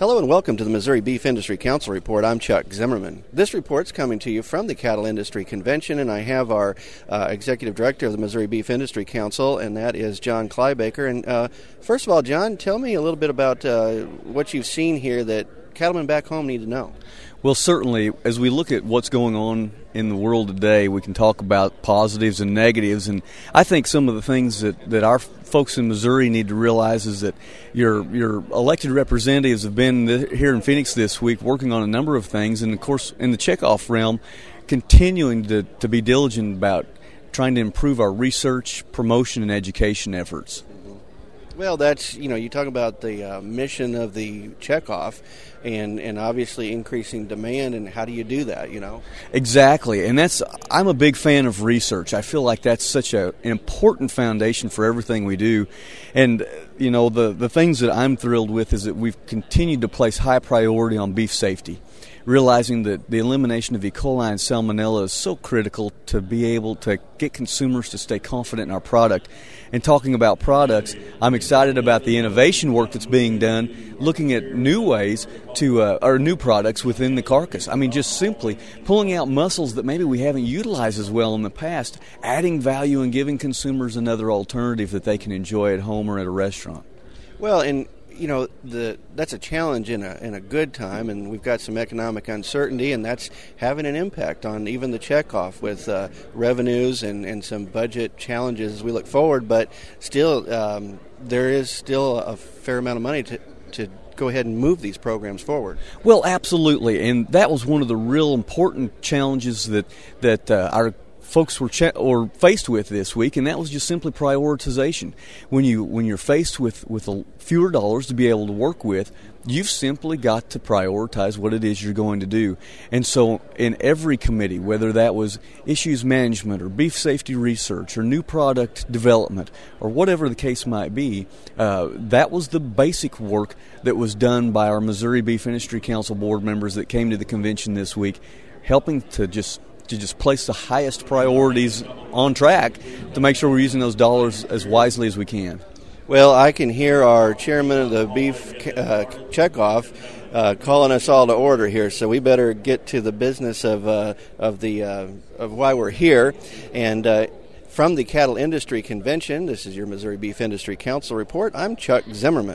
Hello and welcome to the Missouri Beef Industry Council Report. I'm Chuck Zimmerman. This report's coming to you from the Cattle Industry Convention, and I have our uh, Executive Director of the Missouri Beef Industry Council, and that is John Kleiboeker. And uh, first of all, John, tell me a little bit about uh, what you've seen here that cattlemen back home need to know. Well, certainly, as we look at what's going on in the world today, we can talk about positives and negatives. And I think some of the things that, that our folks in Missouri need to realize is that your your elected representatives have been here in Phoenix this week working on a number of things, and of course, in the checkoff realm, continuing to, to be diligent about trying to improve our research, promotion, and education efforts. Well, that's you know you talk about the uh, mission of the checkoff, and and obviously increasing demand, and how do you do that? You know exactly, and that's I'm a big fan of research. I feel like that's such a, an important foundation for everything we do, and you know the the things that I'm thrilled with is that we've continued to place high priority on beef safety realizing that the elimination of E. coli and salmonella is so critical to be able to get consumers to stay confident in our product. And talking about products, I'm excited about the innovation work that's being done, looking at new ways to, uh, or new products within the carcass. I mean, just simply pulling out muscles that maybe we haven't utilized as well in the past, adding value and giving consumers another alternative that they can enjoy at home or at a restaurant. Well, and you know the that's a challenge in a in a good time, and we've got some economic uncertainty, and that's having an impact on even the checkoff with uh, revenues and, and some budget challenges as we look forward. But still, um, there is still a fair amount of money to to go ahead and move these programs forward. Well, absolutely, and that was one of the real important challenges that that uh, our folks were or faced with this week, and that was just simply prioritization. When you when you're faced with with fewer dollars to be able to work with, you've simply got to prioritize what it is you're going to do. And so, in every committee, whether that was issues management or beef safety research or new product development or whatever the case might be, uh, that was the basic work that was done by our Missouri Beef Industry Council board members that came to the convention this week, helping to just to just place the highest priorities on track to make sure we're using those dollars as wisely as we can. Well, I can hear our chairman of the beef uh, checkoff uh, calling us all to order here, so we better get to the business of uh, of the uh, of why we're here. And uh, from the Cattle Industry Convention, this is your Missouri Beef Industry Council report. I'm Chuck Zimmerman.